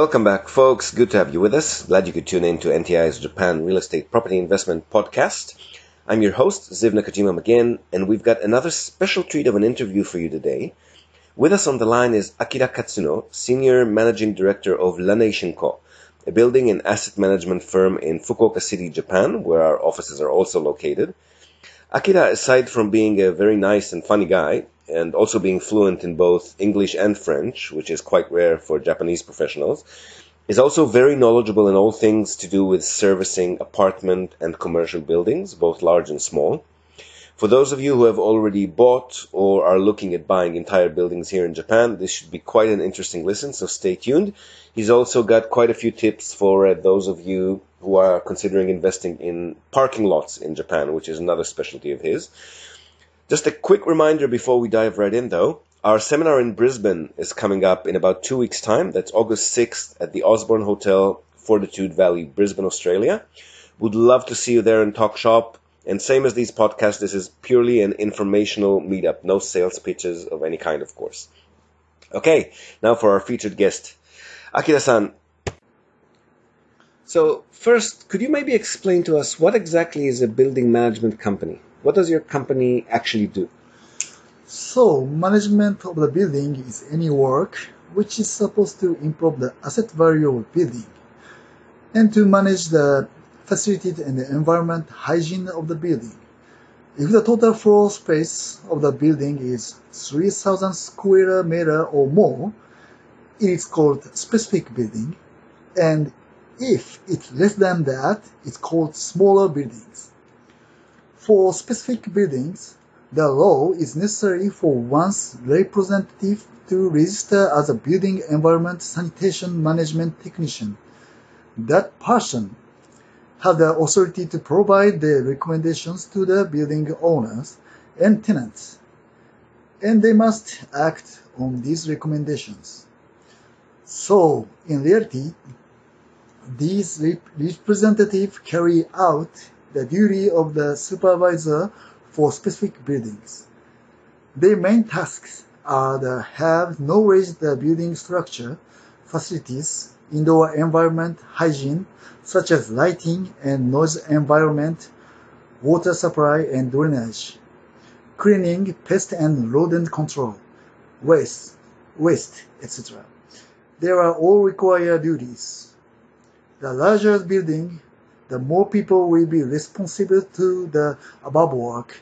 Welcome back, folks. Good to have you with us. Glad you could tune in to NTI's Japan Real Estate Property Investment Podcast. I'm your host, Ziv Nakajima McGinn, and we've got another special treat of an interview for you today. With us on the line is Akira Katsuno, Senior Managing Director of La Nation Co., a building and asset management firm in Fukuoka City, Japan, where our offices are also located. Akira, aside from being a very nice and funny guy, and also being fluent in both English and French, which is quite rare for Japanese professionals, is also very knowledgeable in all things to do with servicing apartment and commercial buildings, both large and small. For those of you who have already bought or are looking at buying entire buildings here in Japan, this should be quite an interesting listen, so stay tuned. He's also got quite a few tips for uh, those of you who are considering investing in parking lots in Japan, which is another specialty of his. Just a quick reminder before we dive right in, though. Our seminar in Brisbane is coming up in about two weeks' time. That's August 6th at the Osborne Hotel, Fortitude Valley, Brisbane, Australia. Would love to see you there and talk shop. And same as these podcasts, this is purely an informational meetup, no sales pitches of any kind, of course. Okay, now for our featured guest, Akira-san. So first, could you maybe explain to us what exactly is a building management company? What does your company actually do? So, management of the building is any work which is supposed to improve the asset value of building and to manage the facility and the environment hygiene of the building. If the total floor space of the building is 3000 square meter or more, it is called specific building. And if it's less than that, it's called smaller buildings. For specific buildings, the law is necessary for one's representative to register as a building environment sanitation management technician. That person has the authority to provide the recommendations to the building owners and tenants, and they must act on these recommendations. So, in reality, these representatives carry out the duty of the supervisor for specific buildings. Their main tasks are to have knowledge the building structure, facilities, indoor environment hygiene, such as lighting and noise environment, water supply and drainage, cleaning, pest and rodent control, waste, waste, etc. There are all required duties. The larger building, the more people will be responsible to the above work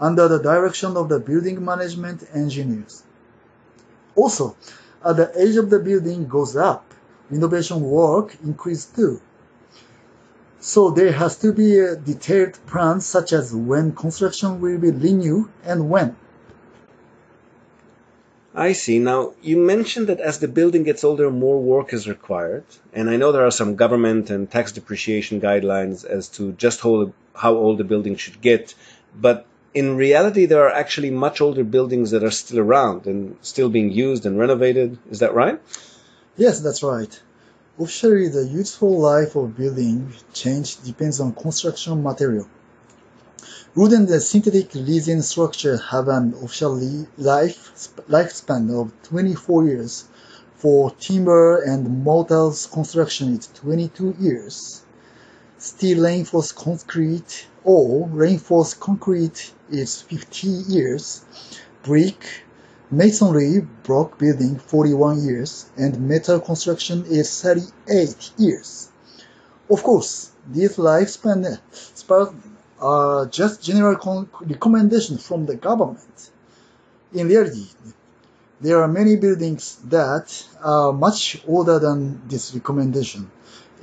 under the direction of the building management engineers. Also, as the age of the building goes up, renovation work increases too. So there has to be a detailed plan such as when construction will be renewed and when. I see. Now, you mentioned that as the building gets older, more work is required. And I know there are some government and tax depreciation guidelines as to just how, old the building should get. But in reality, there are actually much older buildings that are still around and still being used and renovated. Is that right? Yes, that's right. Officially, the useful life of building change depends on construction material. And the synthetic resin structure have an official life lifespan of 24 years. For timber and mortar construction, it's 22 years. Steel reinforced concrete or reinforced concrete is 50 years. Brick, masonry, block building 41 years, and metal construction is 38 years. Of course, these lifespan are just general recommendations from the government. In reality, there are many buildings that are much older than this recommendation,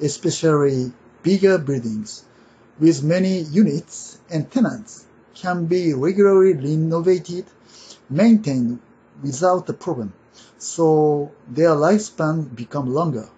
especially bigger buildings with many units and tenants can be regularly renovated, maintained without a problem, so their lifespan become longer.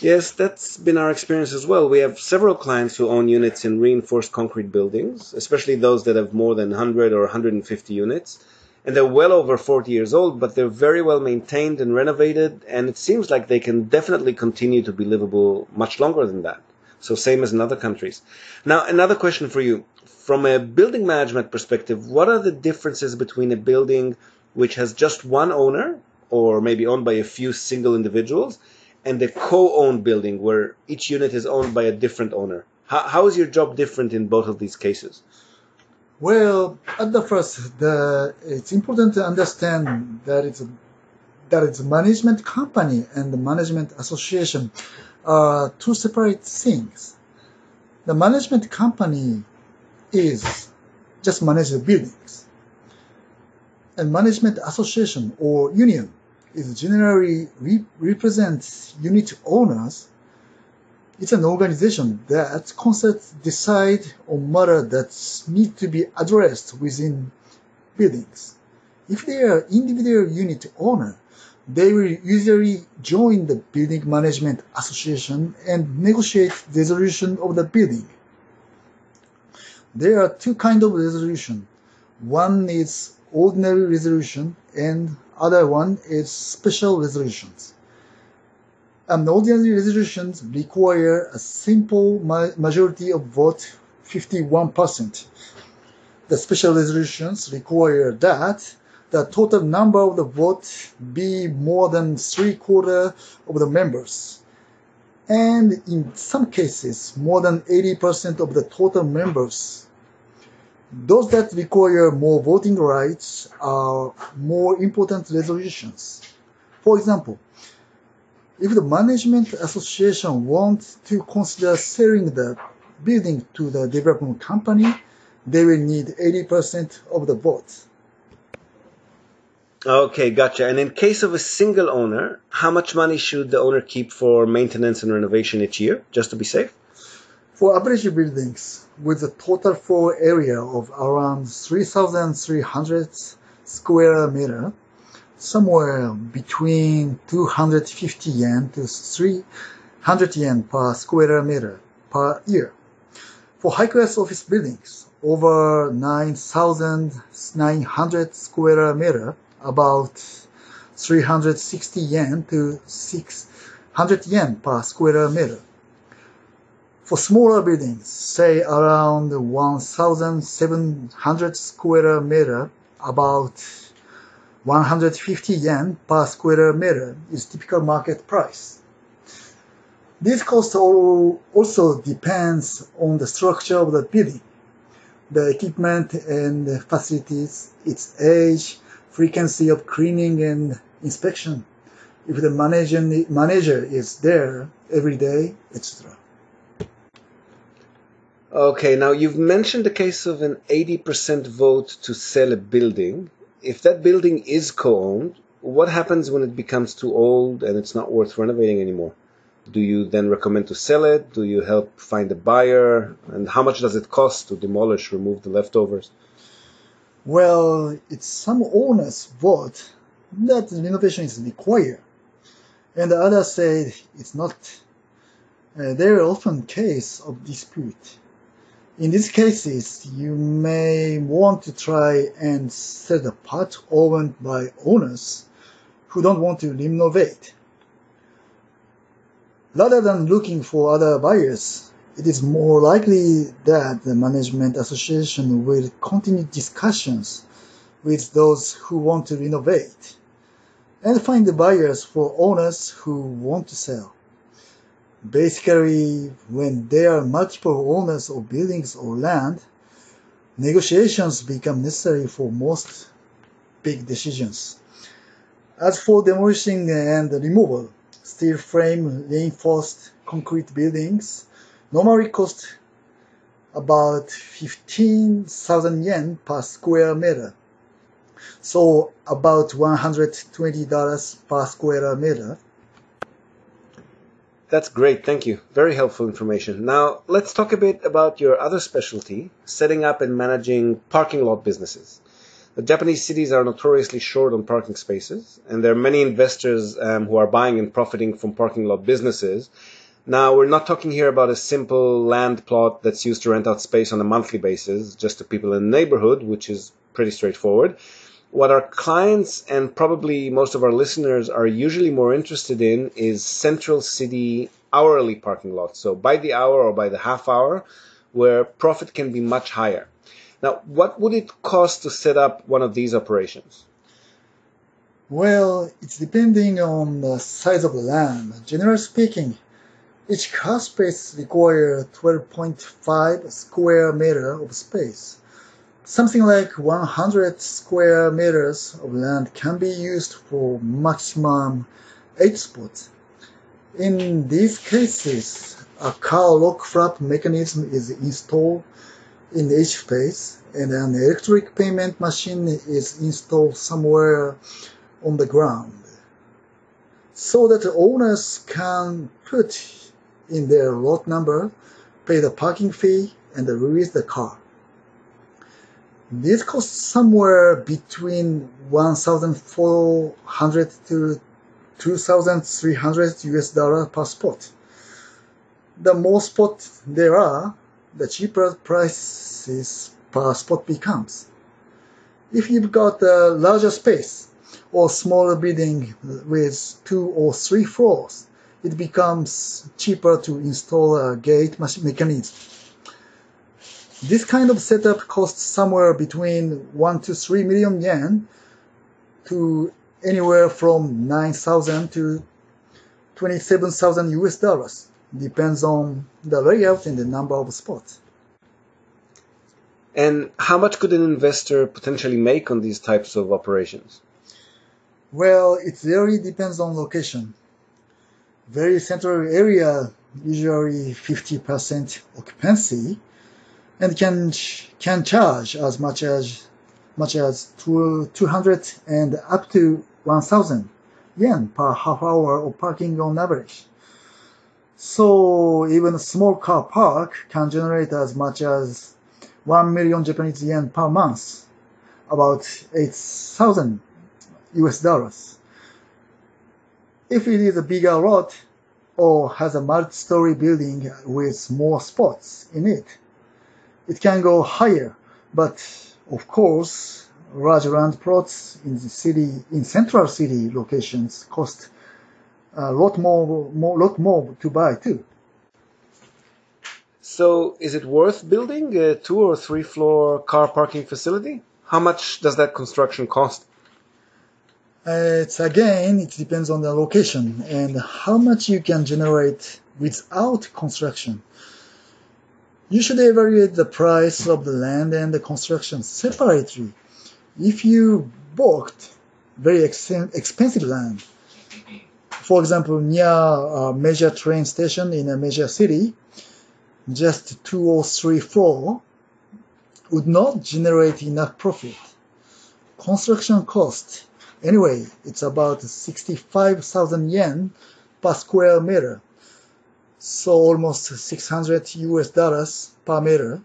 Yes, that's been our experience as well. We have several clients who own units in reinforced concrete buildings, especially those that have more than 100 or 150 units. And they're well over 40 years old, but they're very well maintained and renovated, and it seems like they can definitely continue to be livable much longer than that. So same as in other countries. Now, another question for you. From a building management perspective, what are the differences between a building which has just one owner or maybe owned by a few single individuals, and the co-owned building where each unit is owned by a different owner. How, how is your job different in both of these cases? Well, at the first, the, it's important to understand that it's that it's management company and the management association are two separate things. The management company is just manage the buildings. And management association or union is generally re- represents unit owners. It's an organization that concerts decide on matter that need to be addressed within buildings. If they are individual unit owner, they will usually join the building management association and negotiate resolution of the building. There are two kinds of resolution. One is ordinary resolution and other one is special resolutions. An ordinary resolutions require a simple ma- majority of vote, 51%. The special resolutions require that the total number of the vote be more than three quarter of the members. And in some cases, more than 80% of the total members. Those that require more voting rights are more important resolutions. For example, if the management association wants to consider selling the building to the development company, they will need 80% of the votes. Okay, gotcha. And in case of a single owner, how much money should the owner keep for maintenance and renovation each year, just to be safe? For average buildings with a total floor area of around 3,300 square meter, somewhere between 250 yen to 300 yen per square meter per year. For high-class office buildings, over 9,900 square meter, about 360 yen to 600 yen per square meter. For smaller buildings, say around 1,700 square meter, about 150 yen per square meter is typical market price. This cost also depends on the structure of the building, the equipment and facilities, its age, frequency of cleaning and inspection, if the manager is there every day, etc. Okay, now you've mentioned the case of an 80% vote to sell a building. If that building is co-owned, what happens when it becomes too old and it's not worth renovating anymore? Do you then recommend to sell it? Do you help find a buyer? And how much does it cost to demolish, remove the leftovers? Well, it's some owners vote that renovation is required, and the others say it's not. Uh, there are often cases of dispute. In these cases, you may want to try and set apart by owners who don't want to renovate. Rather than looking for other buyers, it is more likely that the management association will continue discussions with those who want to renovate and find buyers for owners who want to sell. Basically, when there are multiple owners of buildings or land, negotiations become necessary for most big decisions. As for demolishing and removal, steel frame reinforced concrete buildings normally cost about 15,000 yen per square meter. So about $120 per square meter. That's great, thank you. Very helpful information. Now, let's talk a bit about your other specialty, setting up and managing parking lot businesses. The Japanese cities are notoriously short on parking spaces, and there are many investors um, who are buying and profiting from parking lot businesses. Now, we're not talking here about a simple land plot that's used to rent out space on a monthly basis just to people in the neighborhood, which is pretty straightforward. What our clients and probably most of our listeners are usually more interested in is central city hourly parking lots. So by the hour or by the half hour, where profit can be much higher. Now, what would it cost to set up one of these operations? Well, it's depending on the size of the land. Generally speaking, each car space requires 12.5 square meter of space. Something like 100 square meters of land can be used for maximum 8 spots. In these cases, a car lock flap mechanism is installed in each space and an electric payment machine is installed somewhere on the ground so that owners can put in their lot number, pay the parking fee, and release the car. This costs somewhere between 1,400 to 2,300 US dollar per spot. The more spots there are, the cheaper prices per spot becomes. If you've got a larger space or smaller building with two or three floors, it becomes cheaper to install a gate mechanism. This kind of setup costs somewhere between 1 to 3 million yen to anywhere from 9,000 to 27,000 US dollars. Depends on the layout and the number of spots. And how much could an investor potentially make on these types of operations? Well, it really depends on location. Very central area, usually 50% occupancy, and can can charge as much as much as 200 and up to 1,000 yen per half hour of parking on average. So even a small car park can generate as much as 1 million Japanese yen per month, about 8,000 US dollars. If it is a bigger lot or has a multi-story building with more spots in it, it can go higher. But of course, large land plots in the city, in central city locations cost a lot more, more, lot more to buy too. So, is it worth building a two or three floor car parking facility? How much does that construction cost? Uh, it's again, it depends on the location and how much you can generate without construction. You should evaluate the price of the land and the construction separately. If you bought very ex- expensive land, for example, near a major train station in a major city, just two or three floor would not generate enough profit. Construction cost, anyway, it's about 65,000 yen per square meter. So almost 600 US dollars per meter.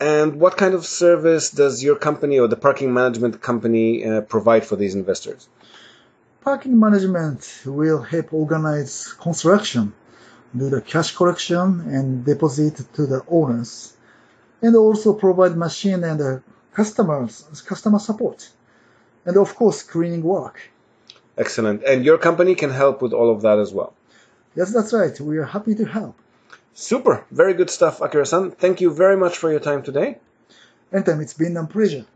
And what kind of service does your company or the parking management company uh, provide for these investors? Parking management will help organize construction, do the cash collection and deposit to the owners, and also provide machine and uh, customers customer support, and of course cleaning work. Excellent. And your company can help with all of that as well. Yes, that's right. We are happy to help. Super. Very good stuff, Akira-san. Thank you very much for your time today. Anytime, it's been a pleasure.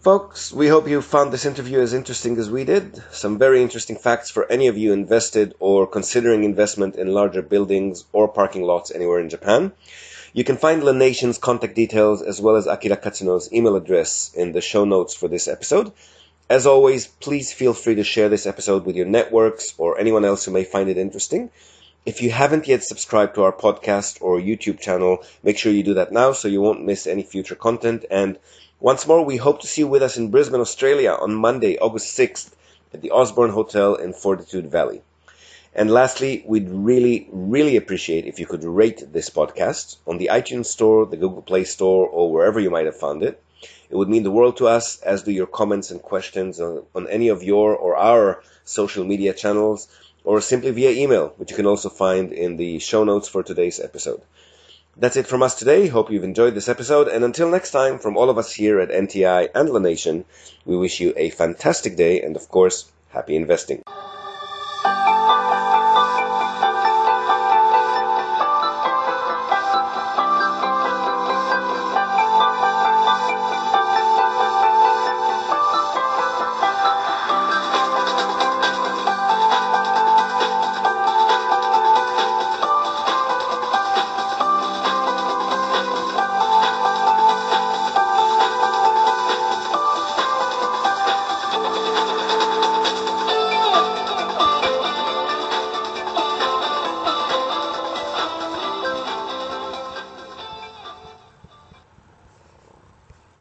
Folks, we hope you found this interview as interesting as we did. Some very interesting facts for any of you invested or considering investment in larger buildings or parking lots anywhere in Japan. You can find Lanation's contact details as well as Akira Katsuno's email address in the show notes for this episode. As always, please feel free to share this episode with your networks or anyone else who may find it interesting. If you haven't yet subscribed to our podcast or YouTube channel, make sure you do that now so you won't miss any future content. And once more, we hope to see you with us in Brisbane, Australia on Monday, August 6th at the Osborne Hotel in Fortitude Valley. And lastly, we'd really, really appreciate if you could rate this podcast on the iTunes Store, the Google Play Store, or wherever you might have found it. It would mean the world to us, as do your comments and questions on, on any of your or our social media channels, or simply via email, which you can also find in the show notes for today's episode. That's it from us today. Hope you've enjoyed this episode. And until next time, from all of us here at NTI and La Nation, we wish you a fantastic day and, of course, happy investing.